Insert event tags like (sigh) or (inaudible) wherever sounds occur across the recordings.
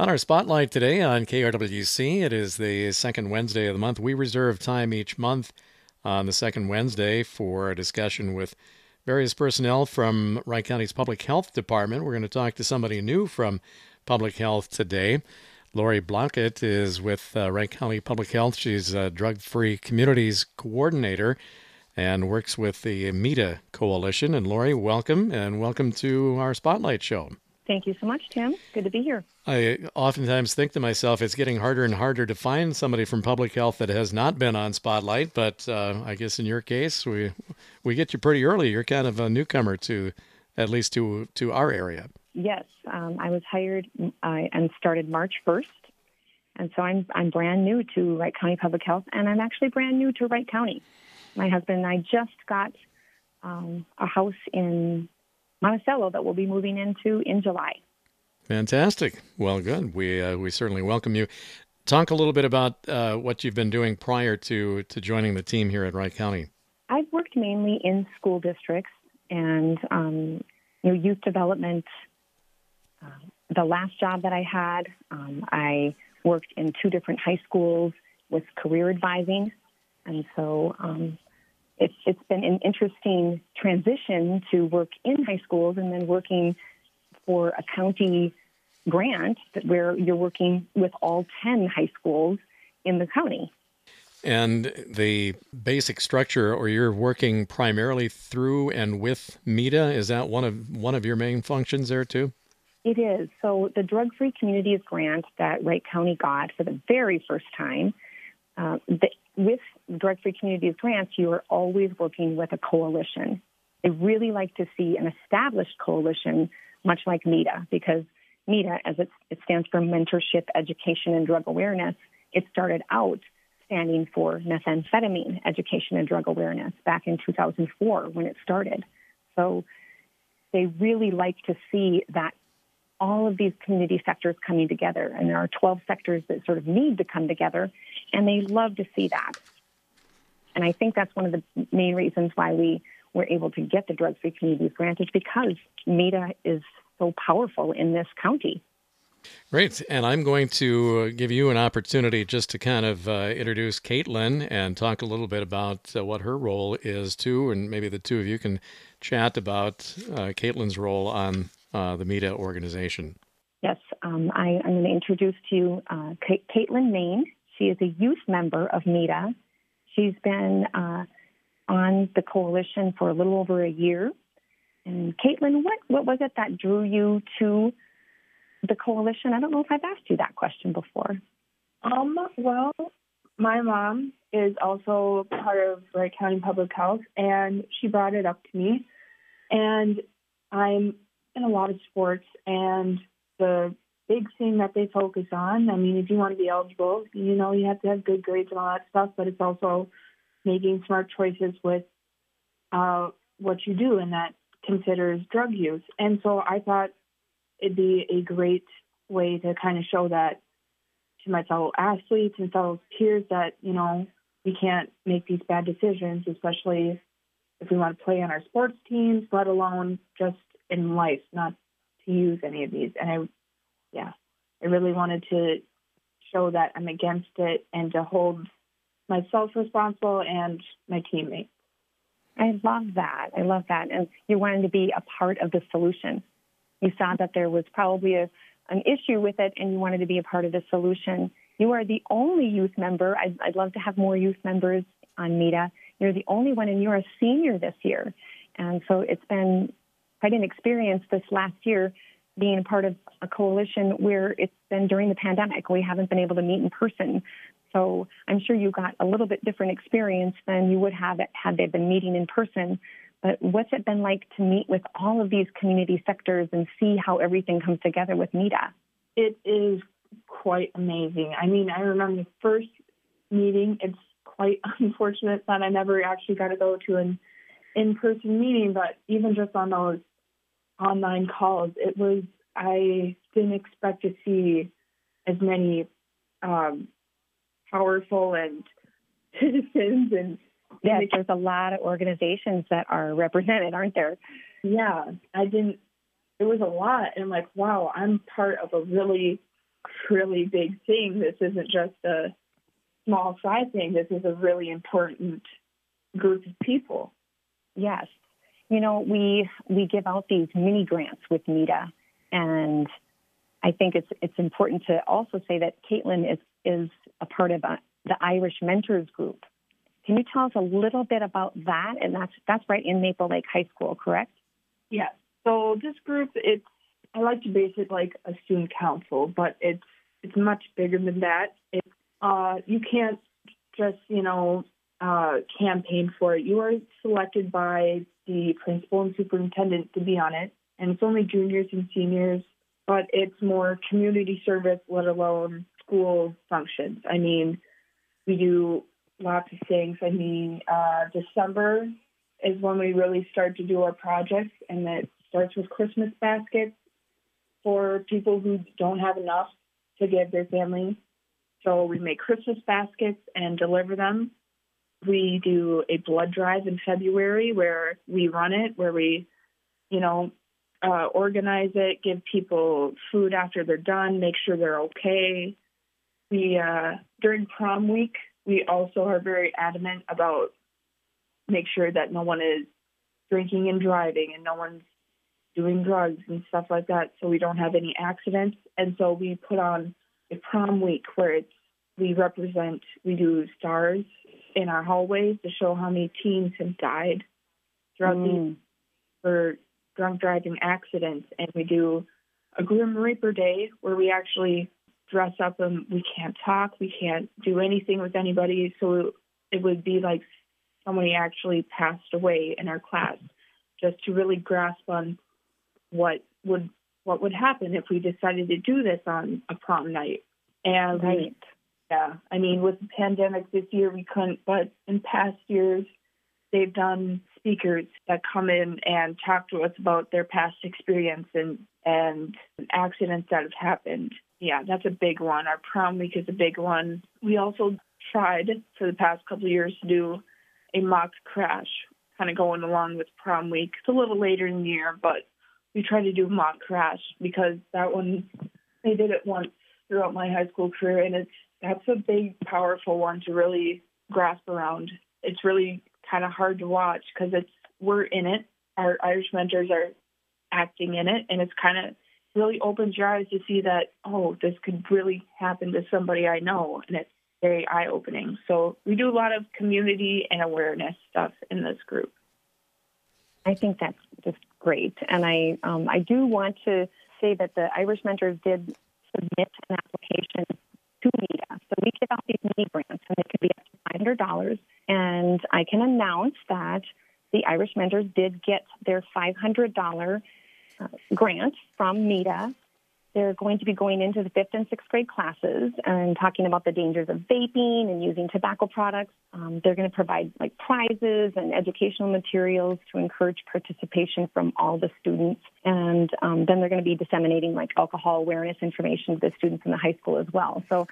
On our spotlight today on KRWC, it is the second Wednesday of the month. We reserve time each month on the second Wednesday for a discussion with various personnel from Wright County's Public Health Department. We're going to talk to somebody new from Public Health today. Lori Blockett is with uh, Wright County Public Health. She's a drug free communities coordinator and works with the MEADA Coalition. And Lori, welcome and welcome to our Spotlight Show. Thank you so much, Tim. Good to be here. I oftentimes think to myself, it's getting harder and harder to find somebody from public health that has not been on Spotlight. But uh, I guess in your case, we we get you pretty early. You're kind of a newcomer to, at least to to our area. Yes, um, I was hired uh, and started March 1st, and so I'm I'm brand new to Wright County Public Health, and I'm actually brand new to Wright County. My husband and I just got um, a house in Monticello that we'll be moving into in July. Fantastic. Well, good. We uh, we certainly welcome you. Talk a little bit about uh, what you've been doing prior to to joining the team here at Wright County. I've worked mainly in school districts and um, you know youth development. Uh, the last job that I had, um, I worked in two different high schools with career advising, and so um, it's it's been an interesting transition to work in high schools and then working for a county grant where you're working with all 10 high schools in the county. And the basic structure, or you're working primarily through and with MEADA, is that one of one of your main functions there too? It is. So the Drug Free Communities grant that Wright County got for the very first time, uh, the, with Drug Free Communities grants, you are always working with a coalition. They really like to see an established coalition, much like MEADA, because MEADA, as it, it stands for Mentorship, Education, and Drug Awareness, it started out standing for methamphetamine education and drug awareness back in 2004 when it started. So they really like to see that all of these community sectors coming together. And there are 12 sectors that sort of need to come together, and they love to see that. And I think that's one of the main reasons why we were able to get the Drug Free Communities grant is because MEADA is so powerful in this county. Great. And I'm going to give you an opportunity just to kind of uh, introduce Caitlin and talk a little bit about uh, what her role is, too. And maybe the two of you can chat about uh, Caitlin's role on uh, the MEADA organization. Yes, um, I, am going to introduce to you uh, Caitlin Main. She is a youth member of MEADA. She's been uh, on the coalition for a little over a year. And Caitlin, what, what was it that drew you to the coalition? I don't know if I've asked you that question before. Um, well, my mom is also part of Wright County Public Health, and she brought it up to me. And I'm in a lot of sports, and the big thing that they focus on, I mean, if you want to be eligible, you know, you have to have good grades and all that stuff, but it's also making smart choices with uh, what you do, and that considers drug use. And so I thought it'd be a great way to kind of show that to my fellow athletes and fellow peers that, you know, we can't make these bad decisions, especially if we want to play on our sports teams, let alone just in life, not to use any of these. And I, yeah, I really wanted to show that I'm against it and to hold myself responsible and my teammates. I love that. I love that. And you wanted to be a part of the solution. You saw that there was probably a, an issue with it and you wanted to be a part of the solution. You are the only youth member. I'd, I'd love to have more youth members on MEADA. You're the only one, and you're a senior this year. And so it's been quite an experience this last year being a part of a coalition where it's been during the pandemic. We haven't been able to meet in person. So I'm sure you got a little bit different experience than you would have had they been meeting in person. But what's it been like to meet with all of these community sectors and see how everything comes together with MEADA? It is quite amazing. I mean, I remember the first meeting. It's quite (laughs) unfortunate that I never actually got to go to an in-person meeting, but even just on those online calls, it was I didn't expect to see as many um, powerful and (laughs) citizens and yes, there's a lot of organizations that are represented, aren't there? Yeah, I didn't. It was a lot, and I'm like, wow, I'm part of a really really big thing. This isn't just a small side thing. This is a really important group of people. Yes. You know, we we give out these mini grants with MEADA, and I think it's it's important to also say that Caitlin is is a part of a, the Irish Mentors Group. Can you tell us a little bit about that? And that's that's right in Maple Lake High School, correct? Yes. So this group, it's I like to base it like a student council, but it's it's much bigger than that. It's uh, you can't just you know uh, campaign for it. You are selected by the principal and superintendent to be on it, and it's only juniors and seniors, but it's more community service, let alone school functions. I mean, we do lots of things. I mean, uh, December is when we really start to do our projects, and that starts with Christmas baskets for people who don't have enough to give their family. So we make Christmas baskets and deliver them. We do a blood drive in February where we run it, where we, you know, uh, organize it, give people food after they're done, make sure they're okay. We uh, during prom week, we also are very adamant about make sure that no one is drinking and driving and no one's doing drugs and stuff like that so we don't have any accidents. And so we put on a prom week where it's we represent we do stars in our hallways to show how many teens have died throughout mm. the for drunk driving accidents and we do a grim reaper day where we actually dress up and we can't talk we can't do anything with anybody so it would be like somebody actually passed away in our class just to really grasp on what would what would happen if we decided to do this on a prom night. And right. Yeah, I mean, with the pandemic this year, we couldn't, but in past years, they've done speakers that come in and talk to us about their past experience and and accidents that have happened. Yeah, that's a big one. Our prom week is a big one. We also tried for the past couple of years to do a mock crash, kind of going along with prom week. It's a little later in the year, but we tried to do mock crash because that one they did it once throughout my high school career and it's that's a big powerful one to really grasp around. It's really kind of hard to watch because it's we're in it. Our irish mentors are acting in it and it's kind of really opens your eyes to see that oh this could really happen to somebody i know and it's very eye opening so we do a lot of community and awareness stuff in this group. I think that's just great. And I, um, I do want to say that the Irish Mentors did submit an application we give out these mini grants, and they can be up to $500. And I can announce that the Irish Mentors did get their $500 uh, grant from MEADA they're going to be going into the fifth and sixth grade classes and talking about the dangers of vaping and using tobacco products. Um, they're going to provide like prizes and educational materials to encourage participation from all the students. And um, then they're going to be disseminating like alcohol awareness information to the students in the high school as well. So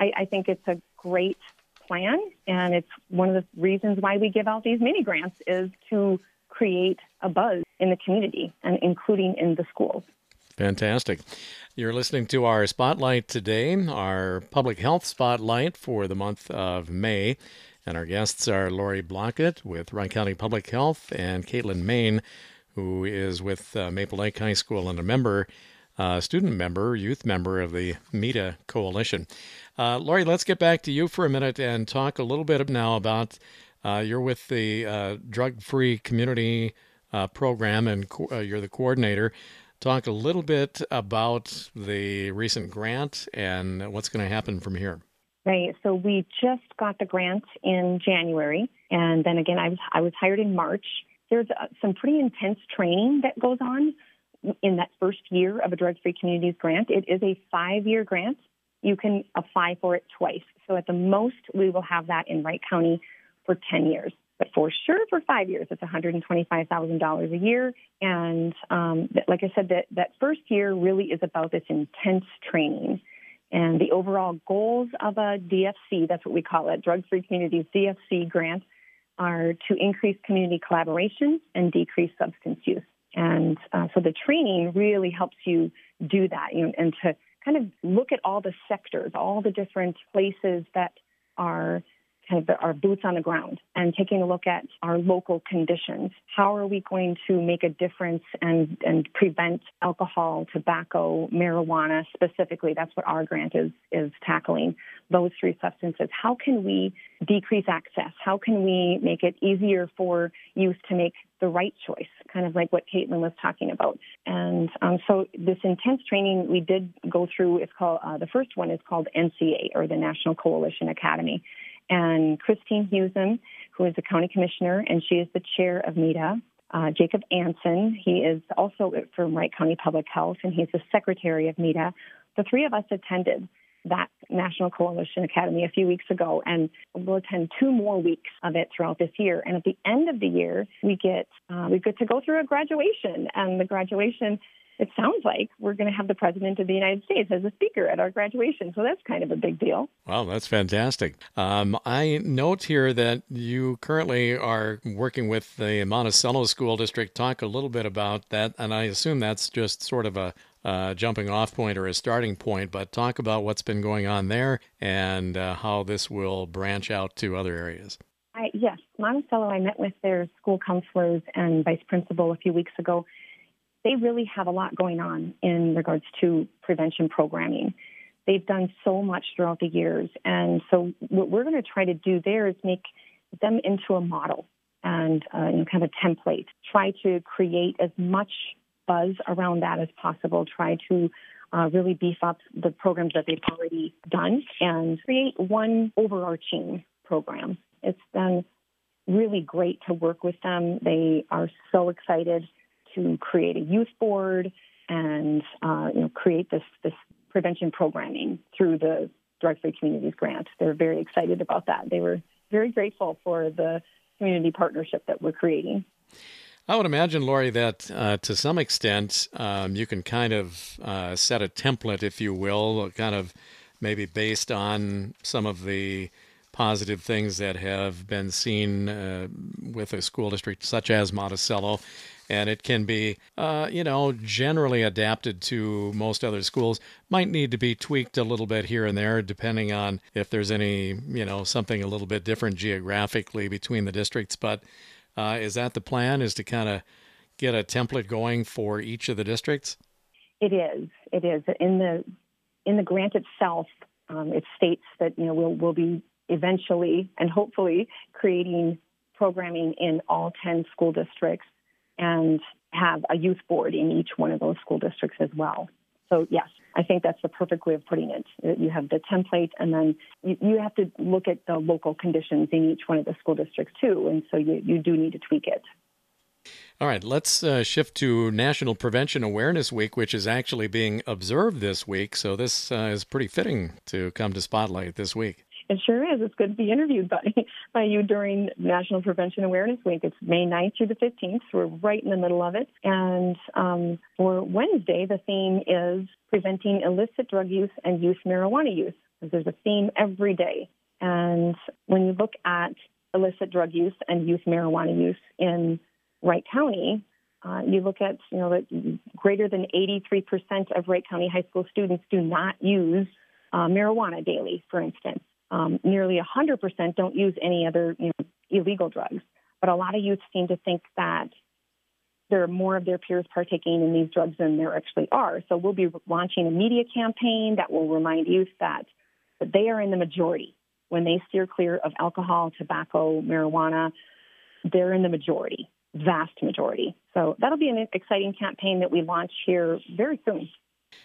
I, I think it's a great plan, and it's one of the reasons why we give out these mini grants is to create a buzz in the community and including in the schools. Fantastic. You're listening to our spotlight today, our public health spotlight for the month of May. And our guests are Lori Blockett with Wright County Public Health and Caitlin Main, who is with uh, Maple Lake High School and a member, uh, student member, youth member of the MEADA Coalition. Uh, Lori, let's get back to you for a minute and talk a little bit now about uh, you're with the uh, Drug Free Community uh, Program and co- you're the coordinator talk a little bit about the recent grant and what's going to happen from here. Right. So we just got the grant in January, and then again, I was I was hired in March. There's uh, some pretty intense training that goes on in that first year of a drug-free communities grant. It is a five-year grant. You can apply for it twice. So at the most, we will have that in Wright County for 10 years but for sure for five years it's $125,000 a year. And um, like I said, that, that first year really is about this intense training. And the overall goals of a DFC, that's what we call it, Drug Free Communities DFC grant, are to increase community collaboration and decrease substance use. And uh, so the training really helps you do that you know, and to kind of look at all the sectors, all the different places that are kind of our boots on the ground and taking a look at our local conditions. How are we going to make a difference and, and prevent alcohol, tobacco, marijuana specifically? That's what our grant is, is tackling, those three substances. How can we decrease access? How can we make it easier for youth to make the right choice? Kind of like what Caitlin was talking about. And um, so this intense training we did go through is called, uh, the first one is called NCA or the National Coalition Academy and Christine Husom, who is the county commissioner, and she is the chair of MEADA. Uh, Jacob Anson, he is also from Wright County Public Health, and he's the secretary of MEADA. The three of us attended that National Coalition Academy a few weeks ago, and we'll attend two more weeks of it throughout this year. And at the end of the year, we get uh, we get to go through a graduation, and the graduation it sounds like we're going to have the President of the United States as a speaker at our graduation. So that's kind of a big deal. Wow, that's fantastic. Um, I note here that you currently are working with the Monticello School District. Talk a little bit about that, and I assume that's just sort of a uh, jumping off point or a starting point, but talk about what's been going on there and uh, how this will branch out to other areas. I, yes, Monticello, I met with their school counselors and vice principal a few weeks ago they really have a lot going on in regards to prevention programming. They've done so much throughout the years. And so what we're going to try to do there is make them into a model and uh, you know, kind of a template. Try to create as much buzz around that as possible. Try to uh, really beef up the programs that they've already done and create one overarching program. It's been really great to work with them. They are so excited to create a youth board and uh, you know create this this prevention programming through the Drug Free Communities Grant. They're very excited about that. They were very grateful for the community partnership that we're creating. I would imagine, Lori, that uh, to some extent um, you can kind of uh, set a template, if you will, kind of maybe based on some of the positive things that have been seen uh, with a school district such as Monticello and it can be, uh, you know, generally adapted to most other schools. Might need to be tweaked a little bit here and there, depending on if there's any, you know, something a little bit different geographically between the districts. But uh, is that the plan? Is to kind of get a template going for each of the districts? It is. It is in the in the grant itself. Um, it states that you know we'll we'll be eventually and hopefully creating programming in all 10 school districts and have a youth board in each one of those school districts as well. So, yes, I think that's the perfect way of putting it. You have the template, and then you, you have to look at the local conditions in each one of the school districts too. And so you, you do need to tweak it. All right, let's uh, shift to National Prevention Awareness Week, which is actually being observed this week. So, this uh, is pretty fitting to come to Spotlight this week. It sure is. It's good to be interviewed by, (laughs) by you during National Prevention Awareness Week. It's May 9th through the 15th. So we're right in the middle of it. And um, for Wednesday, the theme is preventing illicit drug use and youth marijuana use. There's a theme every day. And when you look at illicit drug use and youth marijuana use in Wright County, uh, you look at, you know, that greater than 83% of Wright County high school students do not use uh, marijuana daily, for instance. Um, nearly 100% don't use any other you know, illegal drugs. But a lot of youth seem to think that there are more of their peers partaking in these drugs than there actually are. So we'll be launching a media campaign that will remind youth that, that they are in the majority. When they steer clear of alcohol, tobacco, marijuana, they're in the majority, vast majority. So that'll be an exciting campaign that we launch here very soon.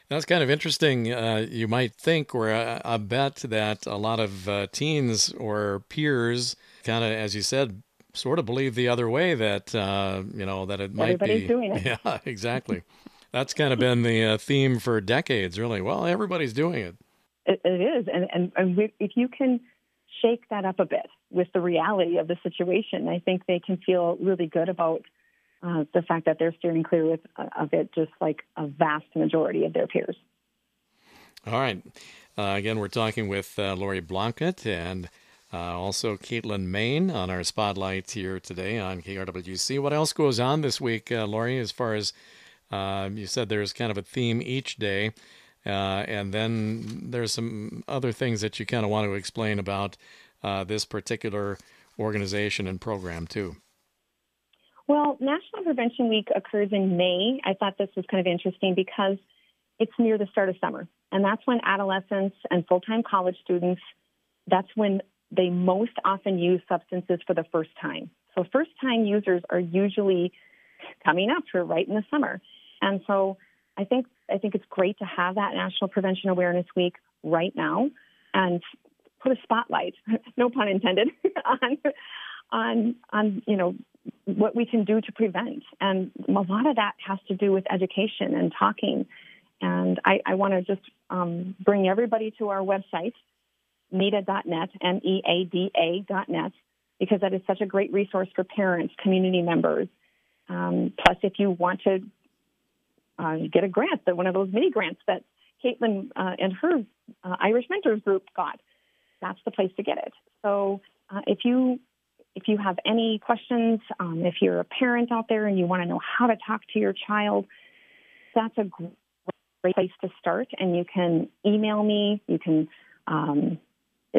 That's kind of interesting. Uh, you might think, or I, I, bet that a lot of uh, teens or peers, kind of, as you said, sort of believe the other way that uh, you know that it might everybody's be. Doing it. (laughs) Yeah, exactly. (laughs) That's kind of been the uh, theme for decades, really. Well, everybody's doing it. It, it is, and and, and we, if you can shake that up a bit with the reality of the situation, I think they can feel really good about uh, the fact that they're steering clear with, uh, of it, just like a vast majority of their peers. All right. Uh, again, we're talking with uh, Lori Blomkut and uh, also Caitlin Main on our spotlight here today on KRWC. What else goes on this week, uh, Lori, as far as um, you said there's kind of a theme each day? And then there's some other things that you kind of want to explain about this particular organization and program, too. Well, National Prevention Week occurs in May. I thought this was kind of interesting because it's near the start of summer. And that's when adolescents and full time college students, that's when they most often use substances for the first time. So, first time users are usually coming up for right in the summer. And so, I think I think it's great to have that National Prevention Awareness Week right now and put a spotlight, (laughs) no pun intended, (laughs) on on on you know what we can do to prevent. And a lot of that has to do with education and talking. And I, I want to just um, bring everybody to our website, meada.net, M-E-A-D-A.net, because that is such a great resource for parents, community members. Um, plus, if you want to uh, get a grant, that one of those mini grants that Caitlin uh, and her uh, Irish Mentors group got, that's the place to get it. So uh, if you if you have any questions, um, if you're a parent out there and you want to know how to talk to your child, that's a great place to start. And you can email me. You can um,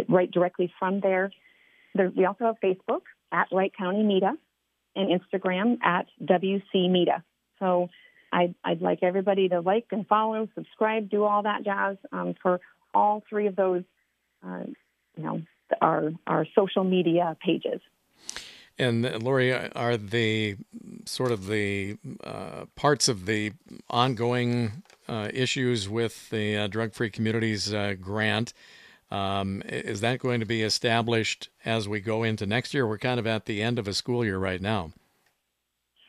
write directly from there. there. We also have Facebook at Wright County MEADA and Instagram at WC MEADA. So I'd, I'd, like everybody to like and follow, subscribe, do all that jazz um, for all three of those, uh, you know, our our social media pages. And uh, Lori, are the sort of the uh, parts of the ongoing uh, issues with the uh, Drug Free Communities uh, grant? Um, is that going to be established as we go into next year? We're kind of at the end of a school year right now.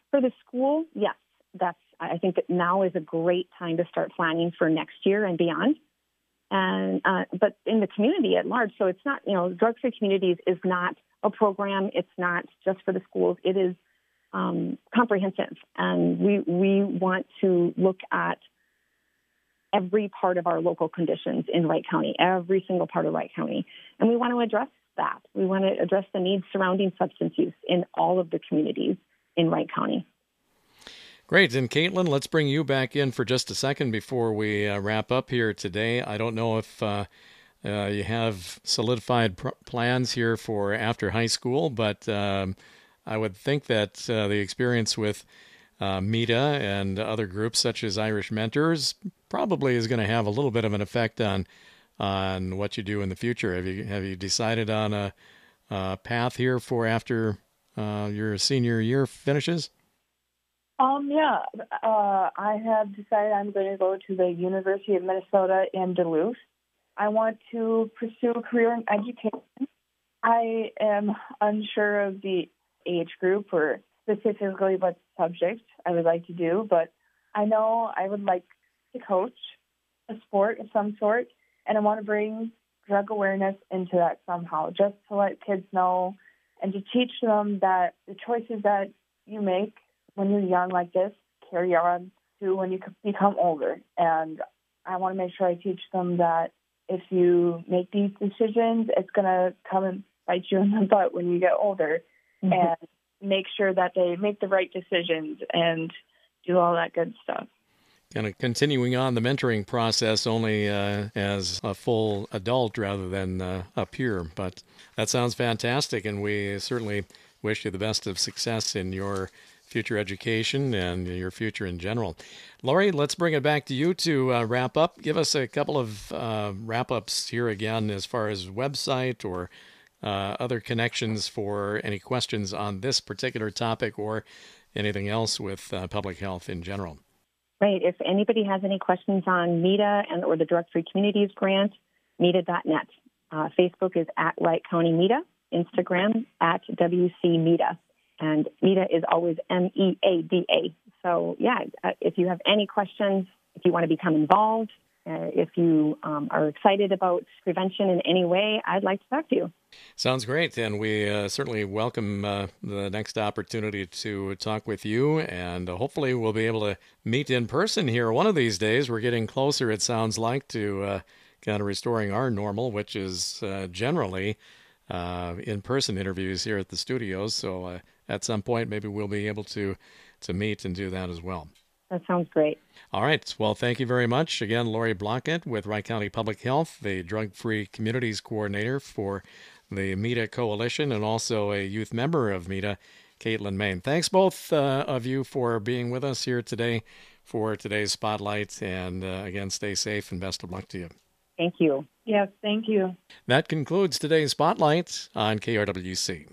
For the school, yes, that's. I think that now is a great time to start planning for next year and beyond. And uh, but in the community at large, so it's not you know, Drug Free Communities is not a program. It's not just for the schools. It is um, comprehensive, and we we want to look at every part of our local conditions in Wright County, every single part of Wright County, and we want to address that. We want to address the needs surrounding substance use in all of the communities in Wright County. Great. And Caitlin, let's bring you back in for just a second before we uh, wrap up here today. I don't know if uh, uh, you have solidified pr- plans here for after high school, but um, I would think that uh, the experience with uh, MEADA and other groups such as Irish Mentors probably is going to have a little bit of an effect on on what you do in the future. Have you have you decided on a, a path here for after uh, your senior year finishes? Um, yeah, uh, I have decided I'm going to go to the University of Minnesota in Duluth I want to pursue a career in education. I am unsure of the age group or specifically what subject I would like to do, but I know I would like to coach a sport of some sort, and I want to bring drug awareness into that somehow, just to let kids know and to teach them that the choices that you make when you're young like this carry on to when you become older. And I want to make sure I teach them that if you make these decisions, it's going to come and bite you in the butt when you get older. Mm-hmm. And make sure that they make the right decisions and do all that good stuff. Kind of continuing on the mentoring process only uh, as a full adult rather than uh, a peer. But that sounds fantastic, and we certainly wish you the best of success in your future education and your future in general. Lori, let's bring it back to you to uh, wrap up. Give us a couple of uh, wrap ups here again as far as website or uh, other connections for any questions on this particular topic or anything else with uh, public health in general. Right. If anybody has any questions on MEADA and or the Drug Free Communities Grant, MEADA.net. Uh, Facebook is at Wright County MEADA. Instagram at WC MEADA and MEADA is always M E A D A. So, yeah, uh, if you have any questions, if you want to become involved, uh, if you um, are excited about prevention in any way, I'd like to talk to you. Sounds great. And we uh, certainly welcome uh, the next opportunity to talk with you. And uh, hopefully, we'll be able to meet in person here one of these days. We're getting closer, it sounds like, to uh, kind of restoring our normal, which is generally in person interviews here at the studios. So, at some point, maybe we'll be able to to meet and do that as well. That sounds great. All right. Well, thank you very much. Again, Lori Blockett with Wright County Public Health, the Drug Free Communities Coordinator for the MEADA Coalition, and also a youth member of MEADA, Caitlin Main. Thanks both uh, of you for being with us here today for today's spotlight. And uh, again, stay safe and best of luck to you. Thank you. Yes, thank you. That concludes today's spotlight on KRWC.